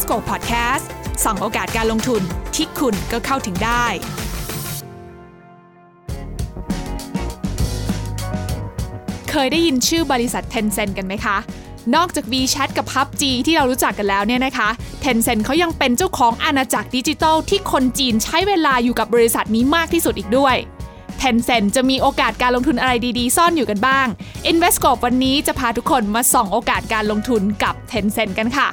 s c o Podcast ส่องโอกาสการลงทุนที่คุณก็เข้าถึงได้ เคยได้ยินชื่อบริษัท Tencent กันไหมคะ นอกจาก WeChat กับ PUBG ที่เรารู้จักกันแล้วเนี่ยนะคะ Tencent เขายังเป็นเจ้าของอาณาจักรดิจิทัลที่คนจีนใช้เวลาอยู่กับบริษัทนี้มากที่สุดอีกด้วย Tencent จะมีโอกาสการลงทุนอะไรดีๆ ซ่อนอยู่กันบ้าง Investcorp วันนี้จะพาทุกคนมาส่องโอกาสการลงทุนกับ Tencent กันค่ะ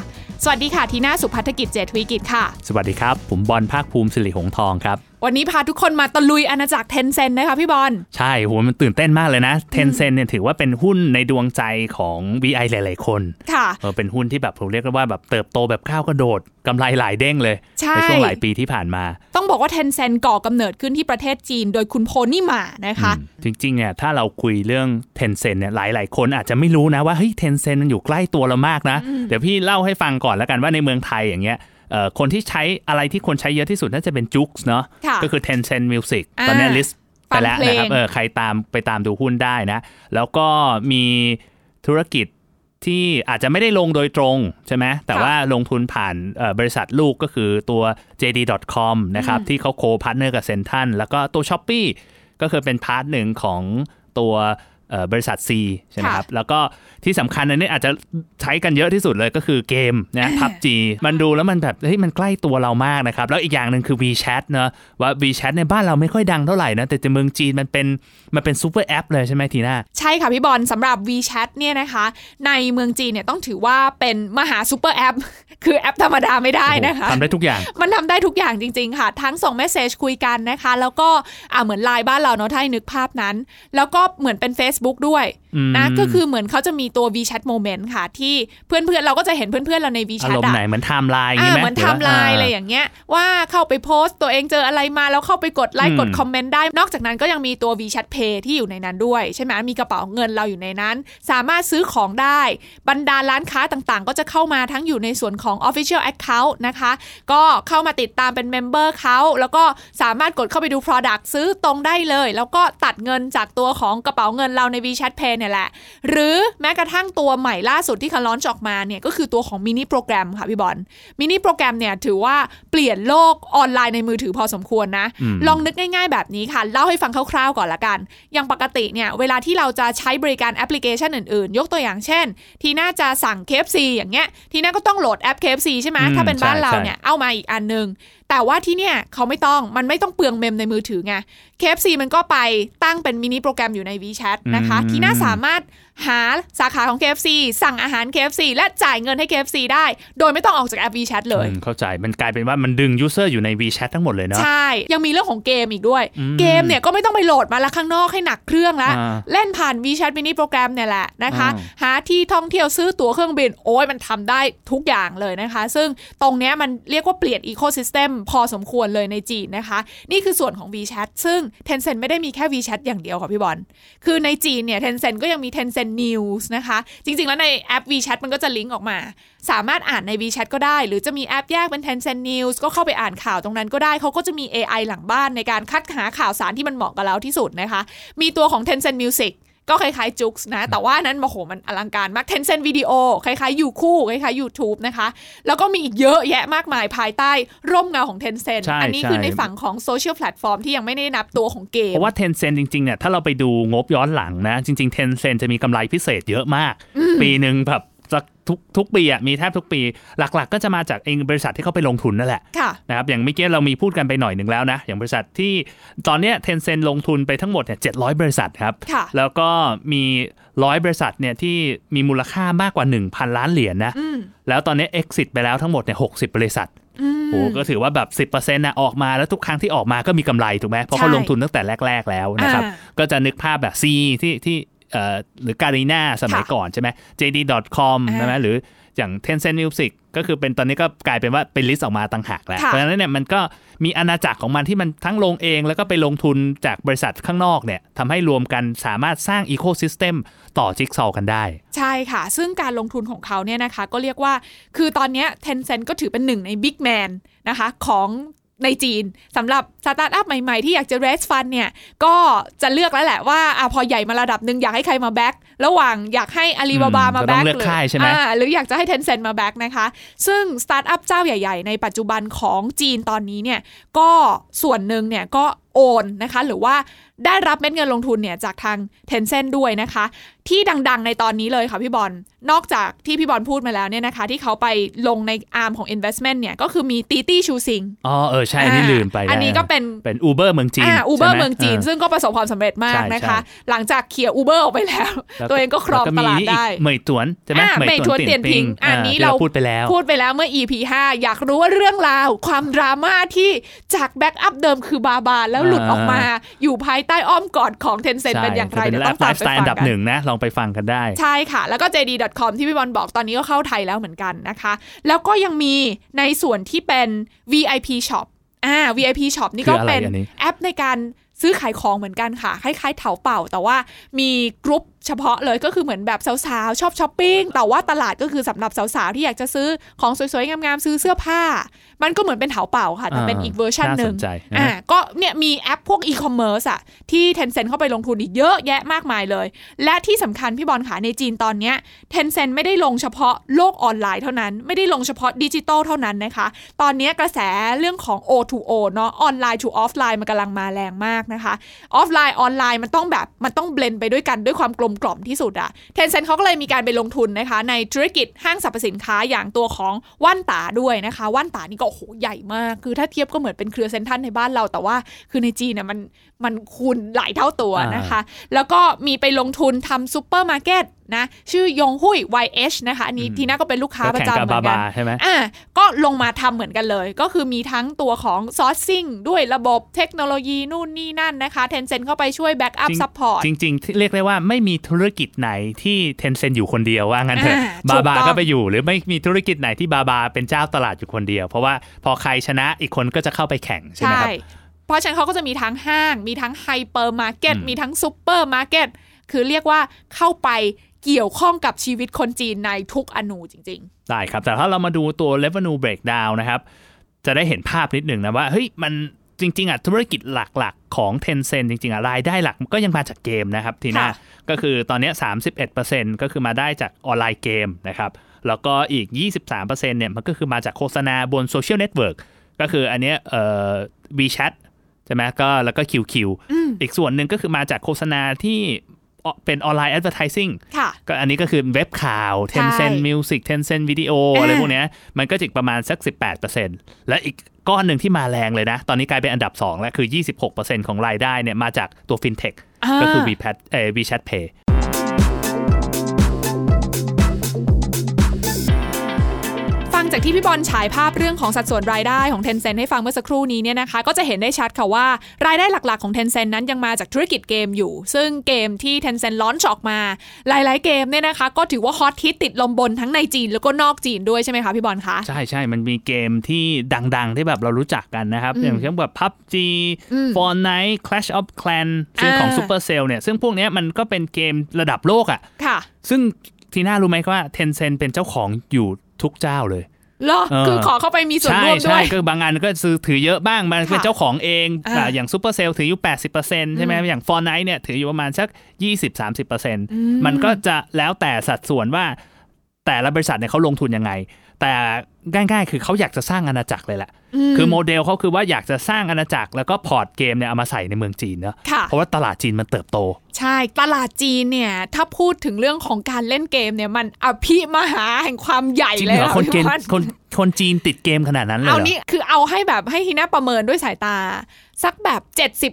สวัสดีค่ะทีน่าสุพัฒกิจเจตวิกิจค่ะ สวัสดีครับ ผมบอลภาคภูมิสิริหงทองครับ วันนี้พาทุกคนมาตะลุยอาณาจักร Tencent นะคะพี่บอลใช่โหมันตื่นเต้นมากเลยนะ Tencent เนี่ยถือว่าเป็นหุ้นในดวงใจของ VI หลาย ๆ คนค่ะเออเป็นหุ้นที่แบบผมเรียกว่าแบบเติบโตแบบก้าวกระโดดกำไรหลายเด้งเลยใช่ช่วงหลายปีที่ผ่านมา ต้องบอกว่า Tencent ก่อกำเนิดขึ้นที่ประเทศจีน โดยคุณโพนี่หมานะคะอืมจริงๆเนี่ยถ้าเราคุยเรื่อง Tencent เนี่ยหลาย ๆ คนอาจจะไม่รู้นะว่าเฮ้ย Tencent มันอยู่ใกล้ตัวเรามากนะ เดี๋ยวพี่เล่าให้ฟังก่อนแล้วกันว่าในเมืองไทยอย่างเงี้ยเอ่อ คนที่ใช้อะไรที่คนใช้เยอะที่สุดน่าจะเป็น JOOX เนาะค่ะก็คือ Tencent Music อ่าตอนนี้ list ไปแล้วฟังเพลงนะครับเออใครตามไปตามดูหุ้นได้นะ แล้วก็มีธุรกิจที่อาจจะไม่ได้ลงโดยตรงใช่ไหมแต่ว่าลงทุนผ่านเอ่อบริษัทลูกก็คือตัว JD.com นะครับ ที่เขา co-partner กับเซนทันแล้วก็ตัว Shopee ก็คือเป็น part หนึ่งของตัวเอ่อ บริษัท Sea ใช่ไหมครับ แล้วก็ที่สำคัญอันนี้อาจจะใช้กันเยอะที่สุดเลยก็คือเกมนะ PUBG มันดูแล้วมันแบบเฮ้ยมันใกล้ตัวเรามากนะครับ แล้วอีกอย่างหนึ่งคือ WeChat เนอะว่า WeChat ในบ้านเราไม่ค่อยดังเท่าไหร่นะ แต่ในเมืองจีนมันเป็นมันเป็น super app เลยใช่ไหมทีน่า ใช่ค่ะพี่บอลสำหรับ WeChat เนี่ยนะคะ ในเมืองจีนเนี่ยต้องถือว่าเป็นมหา super app คือแอปธรรมดาไม่ได้นะคะทำได้ทุกอย่าง มันทำได้ทุกอย่างจริง ๆ ค่ะ ทั้งส่ง message คุยกันนะคะ แล้วก็อ่าเหมือนไลน์บ้านเราเนาะถ้าให้นึกภาพนั้น แล้วก็เหมือนเป็น Facebook ด้วยนะอืมก็คือเหมือนเขาจะมีตัว WeChat Moment ค่ะ ที่เพื่อนๆ เราก็จะเห็นเพื่อนๆ เราในอา WeChat Moment อะไรเหมือนไทม์ไลน์อย่างอ่างี้ไหมเหมือนไทม์ไลน์อะไรอย่างเงี้ยว่าเข้าไปโพสต์ตัวเองเจออะไรมาแล้วเข้าไปกดไลค์อืมกด comment ได้ นอกจากนั้นก็ยังมีตัว WeChat Pay ที่อยู่ในนั้นด้วยใช่ไหมมีกระเป๋าเงินเราอยู่ในนั้น สามารถซื้อของได้บรรดาร้านค้าต่างๆ ก็จะเข้ามาทั้งอยู่ในส่วนของ Official Account นะคะ ก็เข้ามาติดตามเป็น member เขาแล้วก็สามารถกดเข้าไปดู Product ซื้อตรงได้เลย แล้วก็ตัดเงินจากตัวของกระเป๋าเงินเราใน WeChat Pay เนี่ยแหละ หรือแม้กระทั่งตัวใหม่ล่าสุดที่เขา launch ออกมาเนี่ยก็คือตัวของ mini program ค่ะพี่บอล mini program เนี่ยถือว่าเปลี่ยนโลกออนไลน์ในมือถือพอสมควรนะอืมลองนึกง่าย ๆ แบบนี้ค่ะ เล่าให้ฟังคร่าวๆก่อนละกัน อย่างปกติเนี่ยเวลาที่เราจะใช้บริการแอปพลิเคชันอื่นๆ ยกตัวอย่างเช่น ทีน่าจะสั่ง KFC อย่างเงี้ยทีน่าก็ต้องโหลดแอป KFC ใช่ไหมอืมถ้าเป็นบ้านใช่เราใช่เนี่ยเอามาอีกอันนึง แต่ว่าที่เนี่ยเขาไม่ต้องมันไม่ต้องเปลือง mem ในมือถือไง KFC มันก็ไปตั้งเป็น mini program อยู่ใน WeChat นะคะอืมทีน่าสามารถ หาสาขาของ KFC สั่งอาหาร KFC และจ่ายเงินให้ KFC ได้ โดยไม่ต้องออกจากแอป WeChat เลยอืมเข้าใจมันกลายเป็นว่ามันดึง user อยู่ใน WeChat ทั้งหมดเลยเนาะใช่ ยังมีเรื่องของเกมอีกด้วยอืมเกมเนี่ยก็ไม่ต้องไปโหลดมาละข้างนอกให้หนักเครื่องแล้วอ่าเล่นผ่าน WeChat mini โปรแกรมเนี่ยแหละนะคะอ่าหาที่ท่องเที่ยวซื้อตั๋วเครื่องบินโอ้ยมันทำได้ทุกอย่างเลยนะคะ ซึ่งตรงเนี้ยมันเรียกว่าเปลี่ยนอีโค y ิสเต็มพอสมควรเลยในจีนนะคะ นี่คือส่วนของ WeChat ซึ่ง Tencent ไม่ได้มีแค่ WeChat อย่างเดียวค่ะพี่บอลคือในจีนเนี่ย Tencent ก็ยังมี Tencent News นะคะ จริง ๆ แล้วในแอป WeChat มันก็จะลิงก์ออกมา สามารถอ่านใน WeChat ก็ได้ หรือจะมีแอปแยกเป็น Tencent News ก็เข้าไปอ่านข่าวตรงนั้นก็ได้เขาก็จะมี AI หลังบ้านในการคัดหาข่าวสารที่มันเหมาะกับเราที่สุดนะคะ มีตัวของ Tencent Music ก็คล้ายๆจุกส์นะ แต่ว่านั้นโอ้โหมันอลังการมาก Tencent Video คล้ายๆ YouTube คล้ายๆ YouTube นะคะ แล้วก็มีอีกเยอะแยะมากมายภายใต้ร่มเงาของ Tencent ใช่อันนี้คือใช่ในฝั่งของ social platform ที่ยังไม่ได้นับตัวของเกม เพราะว่า Tencent จริงๆเนี่ยถ้าเราไปดูงบย้อนหลังนะ จริง ๆ Tencent จะมีกำไรพิเศษเยอะมาก ปีหนึ่งแบบสัก ทุกทุกปีอะมีแทบทุกปี หลัก ๆ ก็จะมาจากเองบริษัทที่เขาไปลงทุนนั่นแหละค่ะนะครับอย่างเมื่อกี้เรามีพูดกันไปหน่อยหนึ่งแล้วนะ อย่างบริษัทที่ตอนเนี้ย Tencent ลงทุนไปทั้งหมดเนี่ย700บริษัทครับค่ะแล้วก็มีร้อยบริษัทเนี่ยที่มีมูลค่ามากกว่า 1,000 ล้านเหรียญนะอืมแล้วตอนนี้ exit ไปแล้วทั้งหมดเนี่ย60บริษัทอืมโอ้ก็ถือว่าแบบ 10%นะออกมาแล้วทุกครั้งที่ออกมาก็มีกำไรถูกไหมเพราะเขาใช่ลงทุนตั้งแต่แรก ๆ แล้วนะครับอ่าก็จะนึกภาพแบบ Sea ที่ที่เอ่อ หรือ Garena สมัยค่ะก่อนใช่ไหม JD.com อ่าใช่ไหมหรืออย่าง Tencent Music ก็คือเป็นตอนนี้ก็กลายเป็นว่าเป็น list ออกมาต่างหากแล้วค่ะเพราะฉะนั้นเนี่ยมันก็มีอาณาจักรของมันที่มันทั้งลงเอง แล้วก็ไปลงทุนจากบริษัทข้างนอกเนี่ยทำให้รวมกันสามารถสร้างอีโค y ิสเต็มต่อจิ๊กซอว์กันได้ ใช่ค่ะ ซึ่งการลงทุนของเขาเนี่ยนะคะก็เรียกว่า คือตอนเนี้ย Tencent ก็ถือเป็นหนึ่งใน big man นะคะของ ในจีนสำหรับสตาร์ทอัพใหม่ๆ ที่อยากจะ raise fund เนี่ย ก็จะเลือกแล้วแหละว่าอะพอใหญ่มาระดับหนึ่งอยากให้ใครมา back ระหว่างอยากให้อาลีบาบาอืมมา back ก็ต้แบ็องเลือกค่ายใช่ไหมอ่าหรืออยากจะให้ Tencent มา back นะคะ ซึ่งสตาร์ทอัพเจ้าใหญ่ ๆ ในปัจจุบันของจีนตอนนี้เนี่ย ก็ส่วนหนึ่งเนี่ยก็ โอนนะคะ หรือว่าได้รับเม็ดเงินลงทุนเนี่ยจากทาง Tencent ด้วยนะคะ ที่ดังๆในตอนนี้เลยค่ะพี่บอลนอกจากที่พี่บอลพูดมาแล้วเนี่ยนะคะ ที่เขาไปลงในอาร์มของ investment เนี่ยก็คือมีตีตี้ชูซิงอ๋อเออใช่อันนี่ลืมไป อันนี้ะก็เป็นเป็นอูเบอร์เมืองจีนอ่าอูเบอร์ใช่ไหเมืองจีน ซึ่งก็ประสบความสำเร็จมากใช่นะคะใช่หลังจากเขี่ยอูเบอร์ออกไปแล้วแล้ว ตัวเองก็ครองตลาดได้เหมยตวนใช่ไหมอ่าเหมยตวนเตียนพิงอันนี้ที่เราพูดไปแล้วพูดไปแล้วเมื่อ EP 5อยากรู้ว่าเรื่องราว ความดราม่าที่จากแบ็กอัพเดิมคือบาบาแล้วหลุดออกมาอยู่ภายใต้อ้อมกอดของเทนเซ็นใช่เป็นอย่างไรจะเดี๋ยวไลต้องฟ์ไลตามฟ์ไปสไตล์ฟัอังนดับกันหนึ่งนะลองไปฟังกันได้ ใช่ค่ะ แล้วก็ JD.com ที่พี่บอลบอกตอนนี้ก็เข้าไทยแล้วเหมือนกันนะคะ แล้วก็ยังมีในส่วนที่เป็น VIP Shop อ่า VIP Shop นี่ก็คืออะไรเป็นอันนี้แอปในการซื้อขายของเหมือนกันค่ะ คล้ายๆเถาเป่า แต่ว่ามีกรุ๊ป เฉพาะเลยก็คือเหมือนแบบสาวๆชอบช้อปปิ้งแต่ว่าตลาดก็คือสำหรับสาวๆที่อยากจะซื้อของสวยๆงามๆซื้อเสื้อผ้า มันก็เหมือนเป็นเถาเป่าค่ะแต่เป็นอีกเวอร์ชันหนึ่งน่าสนใจนะอ่าก็เนี่ยมีแอปพวกอีคอมเมิร์ซอะที่ Tencent เข้าไปลงทุนอีกเยอะแยะมากมายเลย และที่สำคัญพี่บอลขาในจีนตอนเนี้ย Tencent ไม่ได้ลงเฉพาะโลกออนไลน์เท่านั้น ไม่ได้ลงเฉพาะดิจิตอลเท่านั้นนะคะ ตอนเนี้ยกระแสเรื่องของ O2O เนาะออนไลน์ to ออฟไลน์มันกำลังมาแรงมากนะคะออฟไลน์ออนไลน์มันต้องแบบมันต้อง blend ไปด้วยกันด้วยความกลมกล่อมที่สุดอะ Tencent เขาก็เลยมีการไปลงทุนนะคะ ในธุรกิจห้างสรรพสินค้าอย่างตัวของว่านตาด้วยนะคะว่านตานี่ก็โอ้โหใหญ่มาก คือถ้าเทียบก็เหมือนเป็นเครือเซ็นทรัลในบ้านเราแต่ว่าคือในจีนเนี่ยมัน มันคูณหลายเท่าตัวนะคะ แล้วก็มีไปลงทุนทำซูเปอร์มาร์เก็ตนะชื่อยงหุย YH นะคะอันนี้ทีน่าก็เป็นลูกค้าก็ประจำเหมือนกันบาบาใช่ไหมอ่าก็ลงมาทำเหมือนกันเลย ก็คือมีทั้งตัวของ sourcing ด้วยระบบเทคโนโลยีนู่นนี่นั่นนะคะ Tencent เข้าไปช่วย backup จริง support จริงๆที่เรียกได้ว่าไม่มีธุรกิจไหนที่ Tencent อยู่คนเดียวว่างั้นเถอะอ่าถูกต้องบาบาก็ไปอยู่ หรือไม่มีธุรกิจไหนที่บาบาเป็นเจ้าตลาดอยู่คนเดียว เพราะว่าพอใครชนะอีกคนก็จะเข้าไปแข่งใช่ไหมครับ เพราะฉะนั้นเขาก็จะมีทั้งห้าง มีทั้งไฮเปอร์มาร์เก็ตอืมมีทั้งซูเปอร์มาร์เก็ตคือเรียกว่าเข้าไปเกี่ยวข้องกับชีวิตคนจีนในทุกอณูจริงได้ครับ แต่ถ้าเรามาดูตัว revenue breakdown นะครับ จะได้เห็นภาพนิดหนึ่งนะว่าเฮ้ยมันจริง ๆอะธุรกิจหลักๆ ของ Tencent จริงๆอะรายได้หลักก็ยังมาจากเกมนะครับทีน่าค่ะก็คือตอนเนี้ย31%ก็คือมาได้จาก online game นะครับแล้วก็อีก 23%เนี่ยมันก็คือมาจากโฆษณาบน social network ก็คืออันเนี้ยเอ่อ WeChat ใช่ไหมก็แล้วก็ QQ อีกส่วนหนึ่งก็คือมาจากโฆษณาที่อเป็นออนไลน์ advertising ๆค่ะก็อันนี้ก็คือเว็บข่าว Tencent Music Tencent Video อ่าอะไรพวกเนี้ยมันก็จะประมาณสัก 18%และอีกก้อนหนึ่งที่มาแรงเลยนะ ตอนนี้กลายเป็นอันดับ 2 แล้ว คือ 26%ของรายได้เนี่ยมาจากตัว FinTech ก็คือ WeChat เอ่อ WeChat Pay จากที่พี่บอลฉายภาพเรื่องของสัดส่วนรายได้ของ Tencent ให้ฟังเมื่อสักครู่นี้เนี่ยนะคะก็จะเห็นได้ชัดค่ะว่ารายได้หลักๆของ Tencent นั้นยังมาจากธุรกิจเกมอยู่ ซึ่งเกมที่ Tencent ลอนช์ออกมา หลายๆเกมเนี่ยนะคะ ก็ถือว่าฮอตฮิตติดลมบนทั้งในจีนแล้วก็นอกจีนด้วยใช่ไหมคะพี่บอลคะใช่ใช่มันมีเกมที่ดังๆ ที่แบบเรารู้จักกันนะครับอย่างเช่นแบบ PUBG Fortnite Clash of Clans ซึ่งของอ่า Supercell เนี่ยซึ่งพวกเนี้ยมันก็เป็นเกมระดับโลกอะ่ะค่ะ ซึ่งทีน่ารู้ไหมว่า Tencent เป็นเจ้าของอยู่ทุกเจ้าเลยเหรอเออคือขอเข้าไปมีส่วนใช่ร่วมด้ใช่วยก็บางอันก็ซื้อถือเยอะบ้างมันเป็นค่ะเจ้าของเองอ่าอ่าอย่างซูเปอร์เซลถืออยู่ 80%ใช่ไหมอย่าง Fortnite เนี่ยถืออยู่ประมาณสัก 20-30%มันก็จะแล้วแต่สัดส่วนว่าแต่ละบริษัทเนี่ยเขาลงทุนยังไง แต่ง่ายๆ คือเขาอยากจะสร้างอาณาจักรเลยแหละ คือโมเดลเขาคือว่าอยากจะสร้างอาณาจักรแล้วก็ port เกมเนี่ยเอามาใส่ในเมืองจีนเนอะค่ะเพราะว่าตลาดจีนมันเติบโต ใช่ ตลาดจีนเนี่ย ถ้าพูดถึงเรื่องของการเล่นเกมเนี่ยมันอภิมหาแห่งความใหญ่จริงเลยเหรออะคนเกมพี่บอลคน คนจีนติดเกมขนาดนั้นเลยเอาเหรอนี่คือเอาให้แบบให้ทีน่าประเมินด้วยสายตา สักแบบ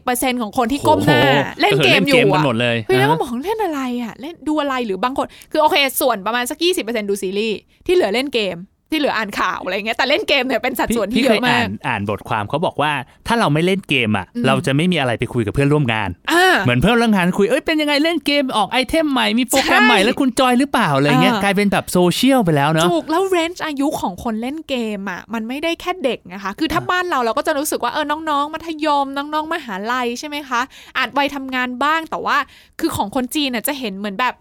70%ของคนที่ก้มหน้าโอ้โหเล่นเกมอยู่ก็คือเล่นเกมกัอะนหมดเลยพี่น่าก็อ่าบอกเล่นอะไรอะเล่นดูอะไรหรือบางคน คือโอเค ส่วนประมาณสัก 20%ดูซีรีส์ที่เหลือเล่นเกม ที่เหลืออ่านข่าวอะไรเงี้ยแต่เล่นเกมเนี่ยเป็นสัดส่วนที่พี่เยเคยอะมาอ่ากนอ่านบทความเขาบอกว่า ถ้าเราไม่เล่นเกมอะ เราจะไม่มีอะไรไปคุยกับเพื่อนร่วมงานอ่าเหมือนเพื่อนร่วมงานคุยเอ้ยเป็นยังไงเล่นเกมออกไอเทมใหม่มีโปรแกรมใช่ใหม่แล้วคุณจอยหรือเปล่าอะไรเงี้ยเออกลายเป็นแบบโซเชียลไปแล้วเนาะถูกแล้วเรนจ์อายุของคนเล่นเกมอะมันไม่ได้แค่เด็กนะคะคือถ้าบ้านเราเราก็จะรู้สึกว่าเออน้องๆ มัธยมน้องๆมหาลัยใช่ไหมคะอาจวัยทำงานบ้างแต่ว่า คือของคนจีนน่ะจะเห็นเหมือนแบบ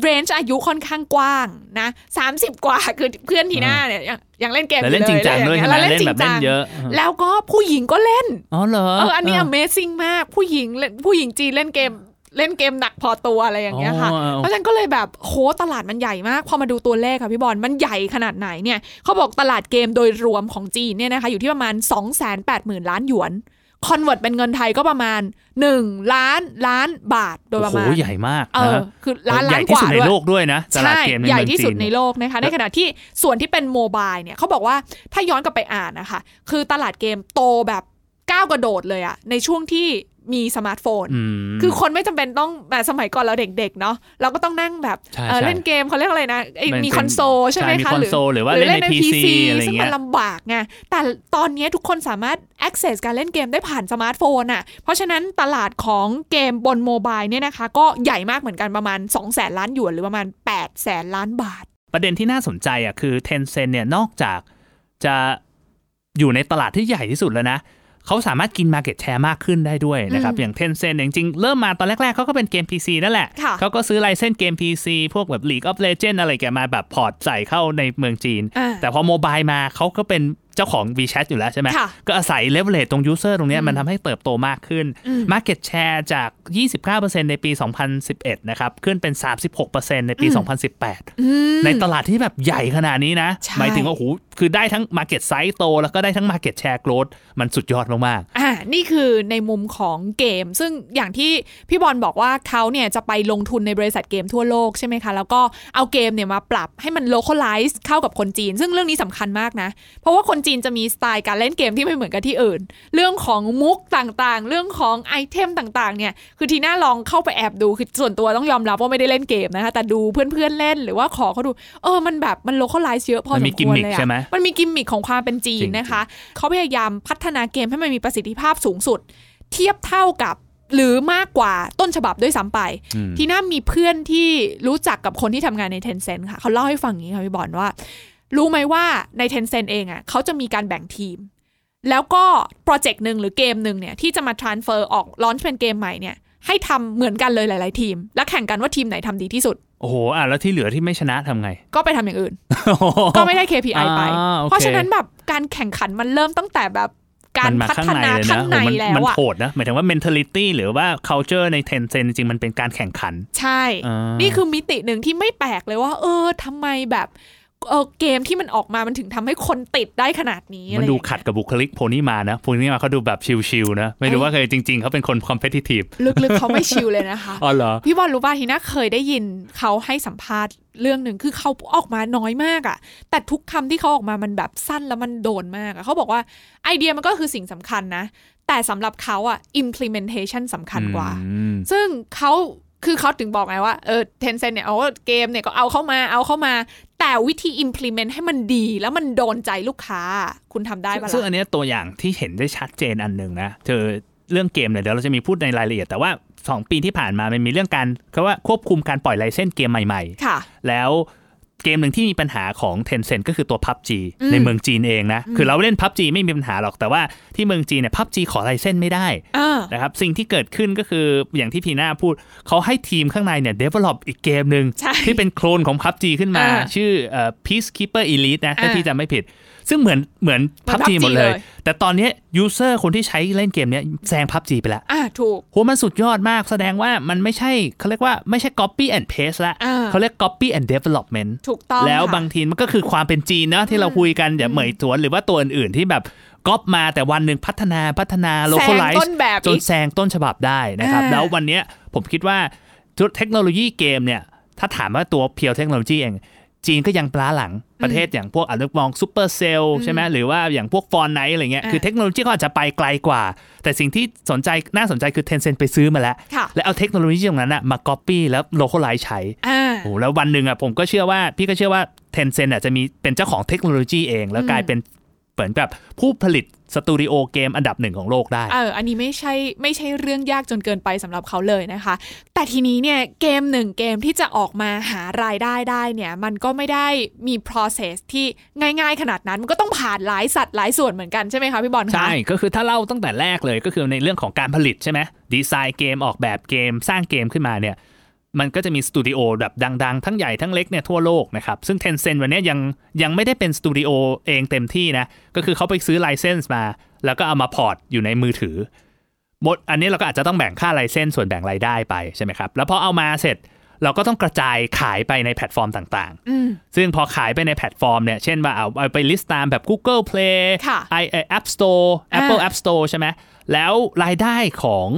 เรนจ์อายุค่อนข้างกว้างนะ30กว่าคือเพื่อนทีหน้าเนี่ยยังยังเล่นเกมอแล้วยู่เล่นจริงจังด้วยอะใช่ไรไหมอย่างเงี้ยแล้วเล่นจริเล่นแบบงจัเล่นงเยอะ แล้วก็ผู้หญิงก็เล่นอ๋อเหรอเอออันนี้ Amazing มากผู้หญิงเล่นผู้หญิงจีนเล่นเกมเล่นเกมหนักพอตัวอะไรอย่างเงี้ยค่ะอ๋อเพราะฉะนั้นก็เลยแบบโหตลาดมันใหญ่มาก พอมาดูตัวเลขค่ะพี่บอลมันใหญ่ขนาดไหนเนี่ยเขาบอกตลาดเกมโดยรวมของจีนเนี่ยนะคะอยู่ที่ประมาณ 2 8 0 0 0 0 ล้านหยวน คอนเวิร์ตเป็นเงินไทยก็ประมาณ 1 ล้านล้านบาทโดยประโอ้มาณโหใหญ่มากเอนะอฮะคือล้านใหล้าญ่นกที่ว่าสุดในด้วยโลกด้วยนะตลาดใช่เกมในใหญ่เมืองที่สุดจีนในโลกนะคะในขณะที่ส่วนที่เป็นโมบายเนี่ยเขาบอกว่าถ้าย้อนกลับไปอ่านนะคะ คือตลาดเกมโตแบบ ก้าวกระโดดเลยอะในช่วงที่มีสมาร์ทโฟนอืมคือคนไม่จำเป็นต้องแบบสมัยก่อนเราเด็กๆเนาะเราก็ต้องนั่งแบบใช่เอ่อใช่เล่นเกมเขาเรียกอะไรนะไอ้มันมีเป็นคอนโซลใช่ไหมคะใช่มีคะคอนโซลหรือว่าเล่นใน PC อะไรเงี้ยซึ่งมันลำบากไงแต่ตอนนี้ทุกคนสามารถ access การเล่นเกมได้ผ่านสมาร์ทโฟนอะเพราะฉะนั้นตลาดของเกมบน mobile เนี่ยนะคะ ก็ใหญ่มากเหมือนกันประมาณ 2 0 0แสนล้านหยวนหรือประมาณ8แสนล้านบาท ประเด็นที่น่าสนใจอะคือ Tencent เนี่ยนอกจากจะอยู่ในตลาดที่ใหญ่ที่สุดแล้วนะ เขาสามารถกิน Market Share มากขึ้นได้ด้วยนะครับอืมอย่าง Tencent เนี่ยจริงๆ เริ่มมาตอนแรกๆเขาก็เป็นเกม PC นั่นแหละค่ะเขาก็ซื้อไลเซนส์เกม PC พวกแบบ League of Legends อะไรแกมาแบบพอร์ตใส่เข้าในเมืองจีนอ่าแต่พอโมบายมาเขาก็เป็น เจ้าของ WeChat อยู่แล้วใช่ไหมค่ะก็อาศัย leverage ตรง user ตรงเนี้ยอืมมันทำให้เติบโตมากขึ้นอืม Market Share จาก 29%ในปี 2011 นะครับ ขึ้นเป็น 36%ในปี 2018อืมในตลาดที่แบบใหญ่ขนาดนี้นะใช่หมายถึงว่าโอ้โหคือได้ทั้ง Market Size โต แล้วก็ได้ทั้ง Market Share Growth มันสุดยอดมากอ่า นี่คือในมุมของเกม ซึ่งอย่างที่พี่บอลบอกว่าเขาเนี่ยจะไปลงทุนในบริษัทเกมทั่วโลกใช่ไหมคะ แล้วก็เอาเกมเนี่ยมาปรับให้มัน localize เข้ากับคนจีน ซึ่งเรื่องนี้สำคัญมากนะ เพราะว่าคนจีนจะมีสไตล์การเล่นเกมที่ไม่เหมือนกับที่อื่น เรื่องของมุกต่างๆ เรื่องของไอเทมต่างๆเนี่ยคือทีน่าลองเข้าไปแอบดูคือส่วนตัวต้องยอมรับว่าไม่ได้เล่นเกมนะคะแต่ดูเพื่อนๆเล่นหรือว่าขอเขาดูเออมันแบบมัน localize เยอะพอมันสมีมควรเลย gimmick ใช่ไหมอะมันมีกิมมิคของความเป็นจีนจริงๆนะคะเขาพยายามพัฒนาเกมให้มันมีประสิทธิภาพาพสูงสุด เทียบเท่ากับหรือมากกว่าต้นฉบับด้วยซ้ำไป ทีน่ามีเพื่อนที่รู้จักกับคนที่ทำงานใน Tencent ค่ะ เขาเล่าให้ฟังอย่างนี้ค่ะพี่บอลว่า รู้ไหมว่าใน Tencent เองอะเขาจะมีการแบ่งทีม แล้วก็โปรเจกต์หนึ่งหรือเกมหนึ่งเนี่ยที่จะมา transfer ออกลอนช์เป็นเกมใหม่เนี่ยให้ทำเหมือนกันเลยหลาย ๆ ทีม และแข่งกันว่าทีมไหนทำดีที่สุด โอ้โหอะแล้วที่เหลือที่ไม่ชนะทำไง ก็ไปทำอย่างอื่น ก็ไม่ได้ KPI ไป เพราะฉะนั้นแบบการแข่งขันมันเริ่มตั้งแต่แบบ การมันมาพัฒข้างในนาเลยข้านะงในโอ้โหมันแล้มันวอะโหดนะหมายถึงว่า mentality หรือว่า culture ใน Tencent จริง ๆ มันเป็นการแข่งขัน ใช่อ่านี่นี่คือมิติหนึ่งที่ไม่แปลกเลยว่า เออทำไมแบบ เออเกมที่มันออกมามันถึงทำให้คนติดได้ขนาดนี้มันดูอะไรอย่างเงี้ยขัดกับบุคลิกโพนี่มานะโพนี่มาเขาดูแบบชิลๆนะ ไม่รู้ว่าเคยจริง ๆเขาเป็นคน competitive ลึกๆเขาไม่ชิลเลยนะคะอ๋อเหรอพี่บอลรู้ป่ะทีน่าเคยได้ยินเขาให้สัมภาษณ์เรื่องหนึ่งคือเขาออกมาน้อยมากอะแต่ทุกคำที่เขาออกมามันแบบสั้นแล้วมันโดนมากอะเขาบอกว่าไอเดียมันก็คือสิ่งสำคัญนะ แต่สำหรับเขาอะ implementation สำคัญกว่าอืมซึ่งเขา คือเขาถึงบอกไงว่าเออเทนเซ็นเนี่ยเอาเกมเนี่ยก็เอาเข้ามาเอาเข้ามา แต่วิธี implement ให้มันดีแล้วมันโดนใจลูกค้า คุณทำได้ปะซึ่งอัล่ะนเนี้ยตัวอย่างที่เห็นได้ชัดเจนอันหนึ่งนะเธอเรื่องเกมเนี่ยเดี๋ยวเราจะมีพูดในรายละเอียดแต่ว่า 2 ปีที่ผ่านมามันมีเรื่องการเขาว่าควบคุมการปล่อยไลเซนส์เกมใหม่ค่ะๆแล้ว เกมหนึ่งที่มีปัญหาของ Tencent ก็คือตัว PUBG อืมในเมืองจีนเองนะ คือเราเล่น PUBG ไม่มีปัญหาหรอกแต่ว่าที่เมืองจีนเนี่ย PUBG ขอไลเซนส์ไม่ได้อ่านะครับสิ่งที่เกิดขึ้นก็คืออย่างที่พีน่าพูดเขาให้ทีมข้างในเนี่ย develop อีกเกมหนึ่งใช่ที่เป็นโคลนของ PUBG ขึ้นมาอ่าชื่อเอ่อ Peacekeeper Elite นะถ้าอ่าพี่จำไม่ผิด ซึ่งเหมือนเหมือนเหมือน PUBG PUBG หมดเลยเลย แต่ตอนเนี้ user คนที่ใช้เล่นเกมเนี้ยแซง PUBG ไปแล้วอ่าถูกโหมันสุดยอดมากแสดงว่ามันไม่ใช่เขาเรียกว่าไม่ใช่ copy and paste ละอ่าเขาเรียก copy and development ถูกต้องแล้วค่ะบางทีมันก็คือความเป็นจีนเนอะที่เราคุยกันอย่างเหม่ยถวนหรือว่าตัวอื่นๆที่แบบก๊อปมาแต่วันหนึ่งพัฒนาพัฒนาแซง localize ต้นแบบจนอีกแซงต้นฉบับได้นะครับอ่าแล้ววันเนี้ยผมคิดว่าทุกเทคโนโลยีเกมเนี่ย ถ้าถามว่าตัว pure เทคโนโลยีเองจีนก็ยังปล้าหลังประเทศอย่างพวกอาจจะมองซูเปอร์เซลใช่ไหมหรือว่าอย่างพวกฟอนไนอะไรเงี้ยอ่าคือเทคโนโลยีก็อาจจะไปไกลกว่า แต่สิ่งที่สนใจน่าสนใจคือ Tencent ไปซื้อมาแล้วค่ะและเอาเทคโนโลยีตรงนั้นอะมา copy แล้ว localize ใช้อ่า โอ้แล้ววันหนึ่งอะผมก็เชื่อว่าพี่ก็เชื่อว่า Tencent อะจะมีเป็นเจ้าของเทคโนโลยีเอง แล้วกลายเป็นเหมือนกับผู้ผลิตสตูดิโอเกมอันดับหนึ่งของโลกได้ เออ อันนี้ไม่ใช่ไม่ใช่เรื่องยากจนเกินไปสำหรับเขาเลยนะคะ แต่ทีนี้เนี่ยเกมหนึ่งเกมที่จะออกมาหารายได้ได้เนี่ย มันก็ไม่ได้มี process ที่ง่ายๆขนาดนั้น มันก็ต้องผ่านหลายสัตว์หลายส่วนเหมือนกันใช่ไหมคะพี่บอลคะ ใช่ ก็คือถ้าเล่าตั้งแต่แรกเลยก็คือในเรื่องของการผลิตใช่ไหมดีไซน์เกมออกแบบเกมสร้างเกมขึ้นมาเนี่ย มันก็จะมีสตูดิโอแบบดัง ๆ ทั้งใหญ่ทั้งเล็กเนี่ยทั่วโลกนะครับ ซึ่ง Tencent วันเนี้ยยังยังไม่ได้เป็นสตูดิโอเองเต็มที่นะ ก็คือเขาไปซื้อ license มา แล้วก็เอามา port อยู่ในมือถือหมดอันนี้เราก็อาจจะต้องแบ่งค่า license ส่วนแบ่งรายได้ไปใช่ไหมครับ แล้วพอเอามาเสร็จเราก็ต้องกระจายขายไปในแพลตฟอร์มต่างอืมๆซึ่งพอขายไปในแพลตฟอร์มเนี่ย เช่นว่าเอาเอาไป list ตามแบบ Google Play ค่ะ i App Store Apple อ่า App Store ใช่ไหม แล้วรายได้ของ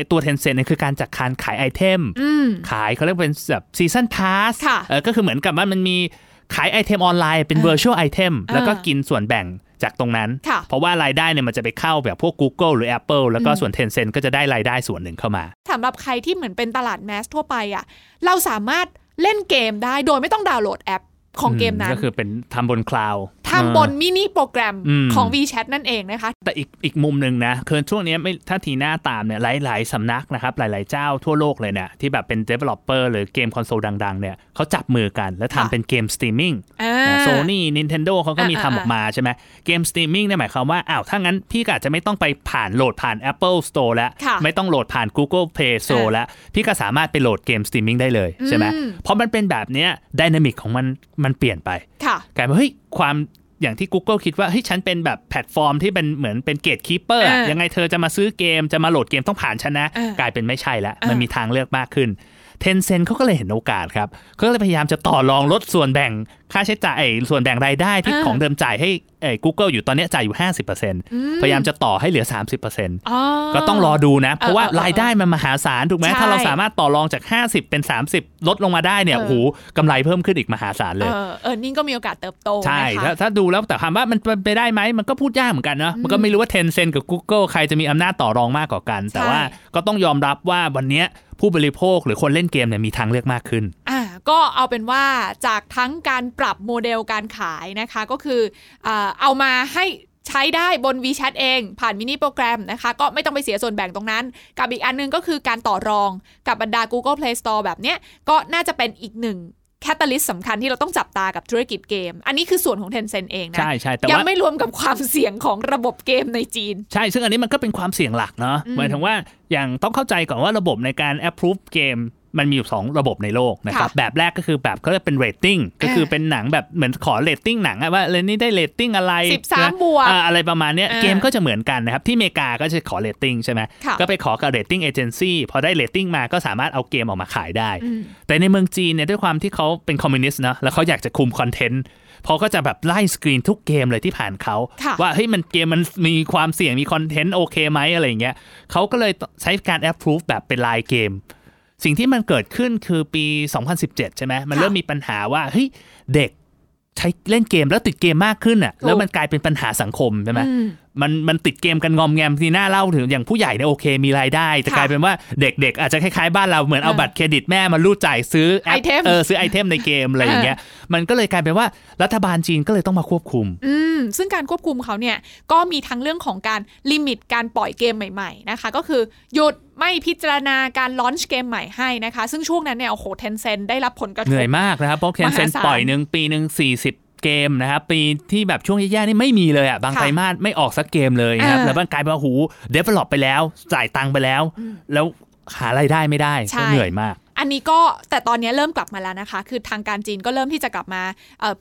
ไอตัว Tencent เนี่ยคือการจากการขายไอเทมอืมขายเขาเรียกเป็นแบบ season pass ค่ะเออก็คือเหมือนกับว่ามันมีขายไอเทมออนไลน์เป็นอ่า virtual item แล้วก็อ่ากินส่วนแบ่งจากตรงนั้นค่ะเพราะว่ารายได้เนี่ยมันจะไปเข้าแบบพวก Google หรือ Apple แล้วก็ส่วน Tencent ก็จะได้รายได้ส่วนหนึ่งเข้ามาสำหรับใครที่เหมือนเป็นตลาด mass ทั่วไปอะเราสามารถเล่นเกมได้โดยไม่ต้องดาวน์โหลดแอป ของเกมนั้น ก็คือเป็นทำบนคลาวด์ทำบน mini program อืมของ WeChat นั่นเองนะคะ แต่อีกอีกมุมหนึ่งนะคือช่วงนี้ไม่ถ้าทีน่าตามเนี่ยหลาย ๆสำนักนะครับ หลาย ๆ เจ้าทั่วโลกเลยเนี่ยที่แบบเป็น developer หรือเกมคอนโซลดัง ๆ เนี่ยเขาจับมือกันแล้วค่ะทำเป็นเกมสตรีมมิ่งอ่าโซนี่ Nintendo เขาก็มีอ่าทำออกมาใช่ไหมเกมสตรีมมิ่งเนี่ยหมายความว่าอ้าวถ้างั้นพี่ก็อาจจะไม่ต้องไปผ่านโหลดผ่าน Apple Store แล้วค่ะไม่ต้องโหลดผ่าน Google Play Store อ่าแล้วพี่ก็สามารถไปโหลดเกมสตรีมมิ่งได้เลยใช่ไหมอืมเพราะมันเป็นแบบเนี้ย dynamic ของมันมันเปลี่ยนไปค่ะกลายเป็นเฮ้ยความอย่างที่ Google คิดว่าเฮ้ยฉันเป็นแบบแพลตฟอร์มที่เป็นเหมือนเป็น gatekeeper อ่ายัยังไงเธอจะมาซื้อเกมจะมาโหลดเกมต้องผ่านฉันนะอ่ากลายเป็นไม่ใช่แล้วอ่ามัมันมีทางเลือกมากขึ้น Tencent เขาก็เลยเห็นโอกาสครับเขาก็เลยพยายามจะต่อรองลดส่วนแบ่งค่าใช้จ่ายไอ้ส่วนแบ่งรายได้ที่อ่าของเดิมจ่ายให้ไอ้ Google อยู่ตอนเนี้ยจ่ายอยู่ 50%พยายามจะต่อให้เหลือ 30%อ๋อก็ต้องรอดูนะ เพราะว่าเออเออรายได้มันมหาศาลถูกไหมใช่ถ้าเราสามารถต่อรองจาก 50 เป็น 30 ลดลงมาได้เนี่ยเออโอ้โหกำไรเพิ่มขึ้นอีกมหาศาลเลย เออเออนี่ก็มีโอกาสเติบโตใช่นะคะถ้าถ้าดูแล้วแต่ถามว่ามันเป็นไปได้ไหมมันก็พูดยากเหมือนกันเนาะมันก็ไม่รู้ว่า Tencent กับ Google ใครจะมีอำนาจต่อรองมากกว่ากัน แต่ว่าก็ต้องยอมรับว่าวันเนี้ย ผู้บริโภคหรือคนเล่นเกมเนี่ยมีทางเลือกมากขึ้น อ่าก็เอาเป็นว่าจากทั้งการปรับโมเดลการขายนะคะ ก็คืออเอามาให้ใช้ได้บน WeChat เองผ่าน mini program นะคะ ก็ไม่ต้องไปเสียส่วนแบ่งตรงนั้น กับอีกอันนึงก็คือการต่อรองกับบรรดา Google Play Store แบบเนี้ยก็น่าจะเป็นอีกหนึ่ง catalyst สำคัญที่เราต้องจับตากับธุรกิจเกม อันนี้คือส่วนของ Tencent เองนะ ใช่ใช่แต่ยังว่าไม่รวมกับความเสี่ยงของระบบเกมในจีน ใช่ ซึ่งอันนี้มันก็เป็นความเสี่ยงหลักเนาะหมายถึงว่าอย่างต้องเข้าใจก่อนว่าระบบในการ approve เกม มันมีอยู่2ระบบในโลกนะครับค่ะแบบแรกก็คือแบบเขาเรียกเป็น rating ก็คือเป็นหนังแบบเหมือนขอ rating หนังอะว่าเรนนี่ได้ rating อะไร13นะบวกอ่าอะไรประมาณเนี้ยอ่าเกมก็จะเหมือนกันนะครับที่อเมริกาก็จะขอ rating ใช่ไหมค่ะก็ไปขอกับ rating agency พอได้ rating มาก็สามารถเอาเกมออกมาขายได้อืมแต่ในเมืองจีนเนี่ยด้วยความที่เขาเป็นคอมมิวนิสต์นะแล้วเขาอยากจะคุมคอนเทนต์พอก็จะแบบไล่สกรีนทุกเกมเลยที่ผ่านเขาค่ะว่าเฮ้ยมันเกมมันมีความเสี่ยงมีคอนเทนต์โอเคไหมอะไรอย่างเงี้ยเขาก็เลยใช้การ approve แบบเป็นรายเกม สิ่งที่มันเกิดขึ้นคือปี 2017 ใช่ไหมมันค่ะเริ่มมีปัญหาว่าเฮ้ยเด็กใช้เล่นเกมแล้วติดเกมมากขึ้นอะถูกแล้วมันกลายเป็นปัญหาสังคมใช่ไหมอืมมันมันติดเกมกันงอมแงมทีน่าเล่าถึงอย่างผู้ใหญ่เนี่ยโอเคมีรายได้ แต่ค่ะกลายเป็นว่าเด็กๆ อาจจะคล้ายๆบ้านเราเหมือนเอาเออบัตรเครดิตแม่มารูดจ่ายซื้อแอปไอเทมเออซื้อไอเทมในเกมอะไรอย่างเงี้ยมันก็เลยกลายเป็นว่ารัฐบาลจีนก็เลยต้องมาควบคุมอืม ซึ่งการควบคุมเขาเนี่ยก็มีทั้งเรื่องของการ limit การปล่อยเกมใหม่ๆนะคะ ก็คือหยุดไม่พิจารณาการ launch เกมใหม่ให้นะคะ ซึ่งช่วงนั้นเนี่ยโอ้โห Tencent ได้รับผลกระทบเหนื่อยมากนะครับ เพราะ Tencent มหาศาลปล่อยหนึ่งปีหนึ่ง40เกมนะครับปีที่แบบช่วงแย่ๆนี่ไม่มีเลยอะบางค่ะไตรมาสไม่ออกสักเกมเลยนะครับอ่าแล้วมันกลายเป็นว่าหู develop ไปแล้ว จ่ายตังค์ไปแล้ว แล้วหารายได้ไม่ได้ใช่ก็เหนื่อยมาก อันนี้ก็แต่ตอนนี้เริ่มกลับมาแล้วนะคะ คือทางการจีนก็เริ่มที่จะกลับมา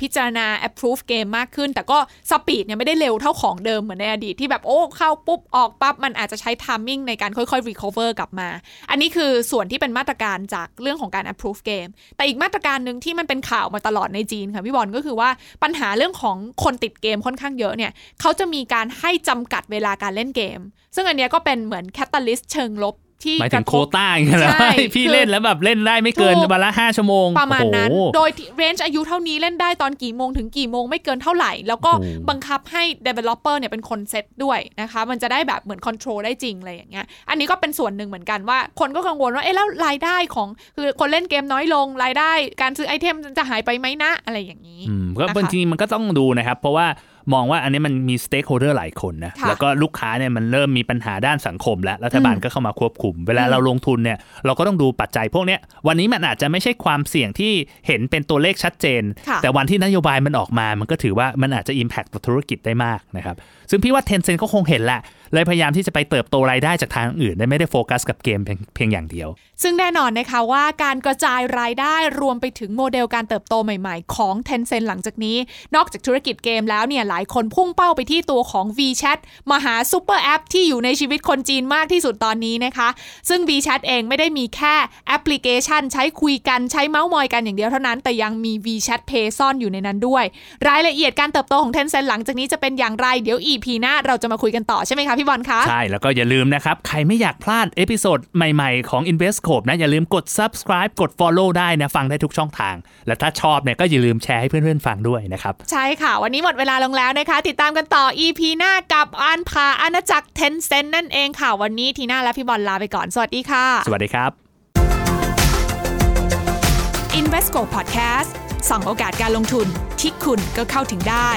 พิจารณา approve เกมมากขึ้น แต่ก็สปีดเนี่ยไม่ได้เร็วเท่าของเดิมเหมือนในอดีตที่แบบโอ้เข้าปุ๊บ ออกปั๊บ มันอาจจะใช้ timing ในการค่อยๆ recover กลับมา อันนี้คือส่วนที่เป็นมาตรการจากเรื่องของการ approve เกม แต่อีกมาตรการหนึ่งที่มันเป็นข่าวมาตลอดในจีนค่ะพี่บอลก็คือว่าปัญหาเรื่องของคนติดเกมค่อนข้างเยอะเนี่ยเขาจะมีการให้จำกัดเวลาการเล่นเกม ซึ่งอันนี้ก็เป็นเหมือน catalyst เชิงลบ ที่หมายถึงกระทโควต้าอย่างเงี้ยเหรอใช่พี่คือเล่นแล้วแบบเล่นได้ไม่เกินถูกวันละห้าชั่วโมง ประมาณนั้นโอ้โหโดย range อายุเท่านี้เล่นได้ตอนกี่โมงถึงกี่โมงไม่เกินเท่าไหร่ แล้วก็โอ้โหบังคับให้ developer เนี่ยเป็นคนเซตด้วยนะคะ มันจะได้แบบเหมือน control ได้จริงอะไรอย่างเงี้ย อันนี้ก็เป็นส่วนหนึ่งเหมือนกันว่า คนก็กังวลว่า เอ๊ะแล้วรายได้ของคือคนเล่นเกมน้อยลงรายได้ การซื้อไอเทมจะหายไปไหมนะอะไรอย่างนี้อืมก็นะคะบางทีมันก็ต้องดูนะครับ เพราะว่า มองว่าอันนี้มันมี stakeholder หลายคนนะค่ะแล้วก็ลูกค้าเนี่ยมันเริ่มมีปัญหาด้านสังคม แล้วรัฐบาลอืมก็เข้ามาควบคุม เวลาอืมเราลงทุนเนี่ยเราก็ต้องดูปัจจัยพวกเนี้ยวันนี้มันอาจจะไม่ใช่ความเสี่ยงที่เห็นเป็นตัวเลขชัดเจนค่ะแต่วันที่นโยบายมันออกมา มันก็ถือว่ามันอาจจะ Impact ต่อธุรกิจได้มากนะครับ ซึ่งพี่ว่า Tencent ก็คงเห็นแหละเลยพยายามที่จะไปเติบโตรายได้จากทางอื่นได้ไม่ได้โฟกัสกับเกมเพียงอย่างเดียว ซึ่งแน่นอนนะคะว่าการกระจายรายได้รวมไปถึงโมเดลการเติบโตใหม่ๆ ของ Tencent หลังจากนี้ นอกจากธุรกิจเกมแล้วเนี่ยหลายคนพุ่งเป้าไปที่ตัวของ WeChat มหาซูเปอร์แอปที่อยู่ในชีวิตคนจีนมากที่สุดตอนนี้นะคะ ซึ่ง WeChat เองไม่ได้มีแค่แอปพลิเคชัน ใช้คุยกันใช้เมาส์มอยกันอย่างเดียวเท่านั้น แต่ยังมี WeChat Pay ซ่อนอยู่ในนั้นด้วย รายละเอียดการเติบโตของ Tencent หลังจากนี้จะเป็นอย่างไรเดี๋ยว EP หน้าเราจะมาคุยกันต่อใช่ไหมคะพี่บอลคะ ใช่ แล้วก็อย่าลืมนะครับ ใครไม่อยากพลาด episode ใหม่ๆ ของ InvestScope นะ อย่าลืมกด subscribe กด follow ได้นะ ฟังได้ทุกช่องทาง และถ้าชอบเนี่ยก็อย่าลืมแชร์ให้เพื่อนๆฟังด้วยนะครับ ใช่ค่ะ วันนี้หมดเวลาลงแล้วนะคะ ติดตามกันต่อ EP หน้ากับอันพาอาณาจักร Tencent นั่นเองค่ะวันนี้ทีน่าและพี่บอลลาไปก่อนสวัสดีค่ะ สวัสดีครับ Invesco Podcast ส่องโอกาสการลงทุนที่คุณก็เข้าถึงได้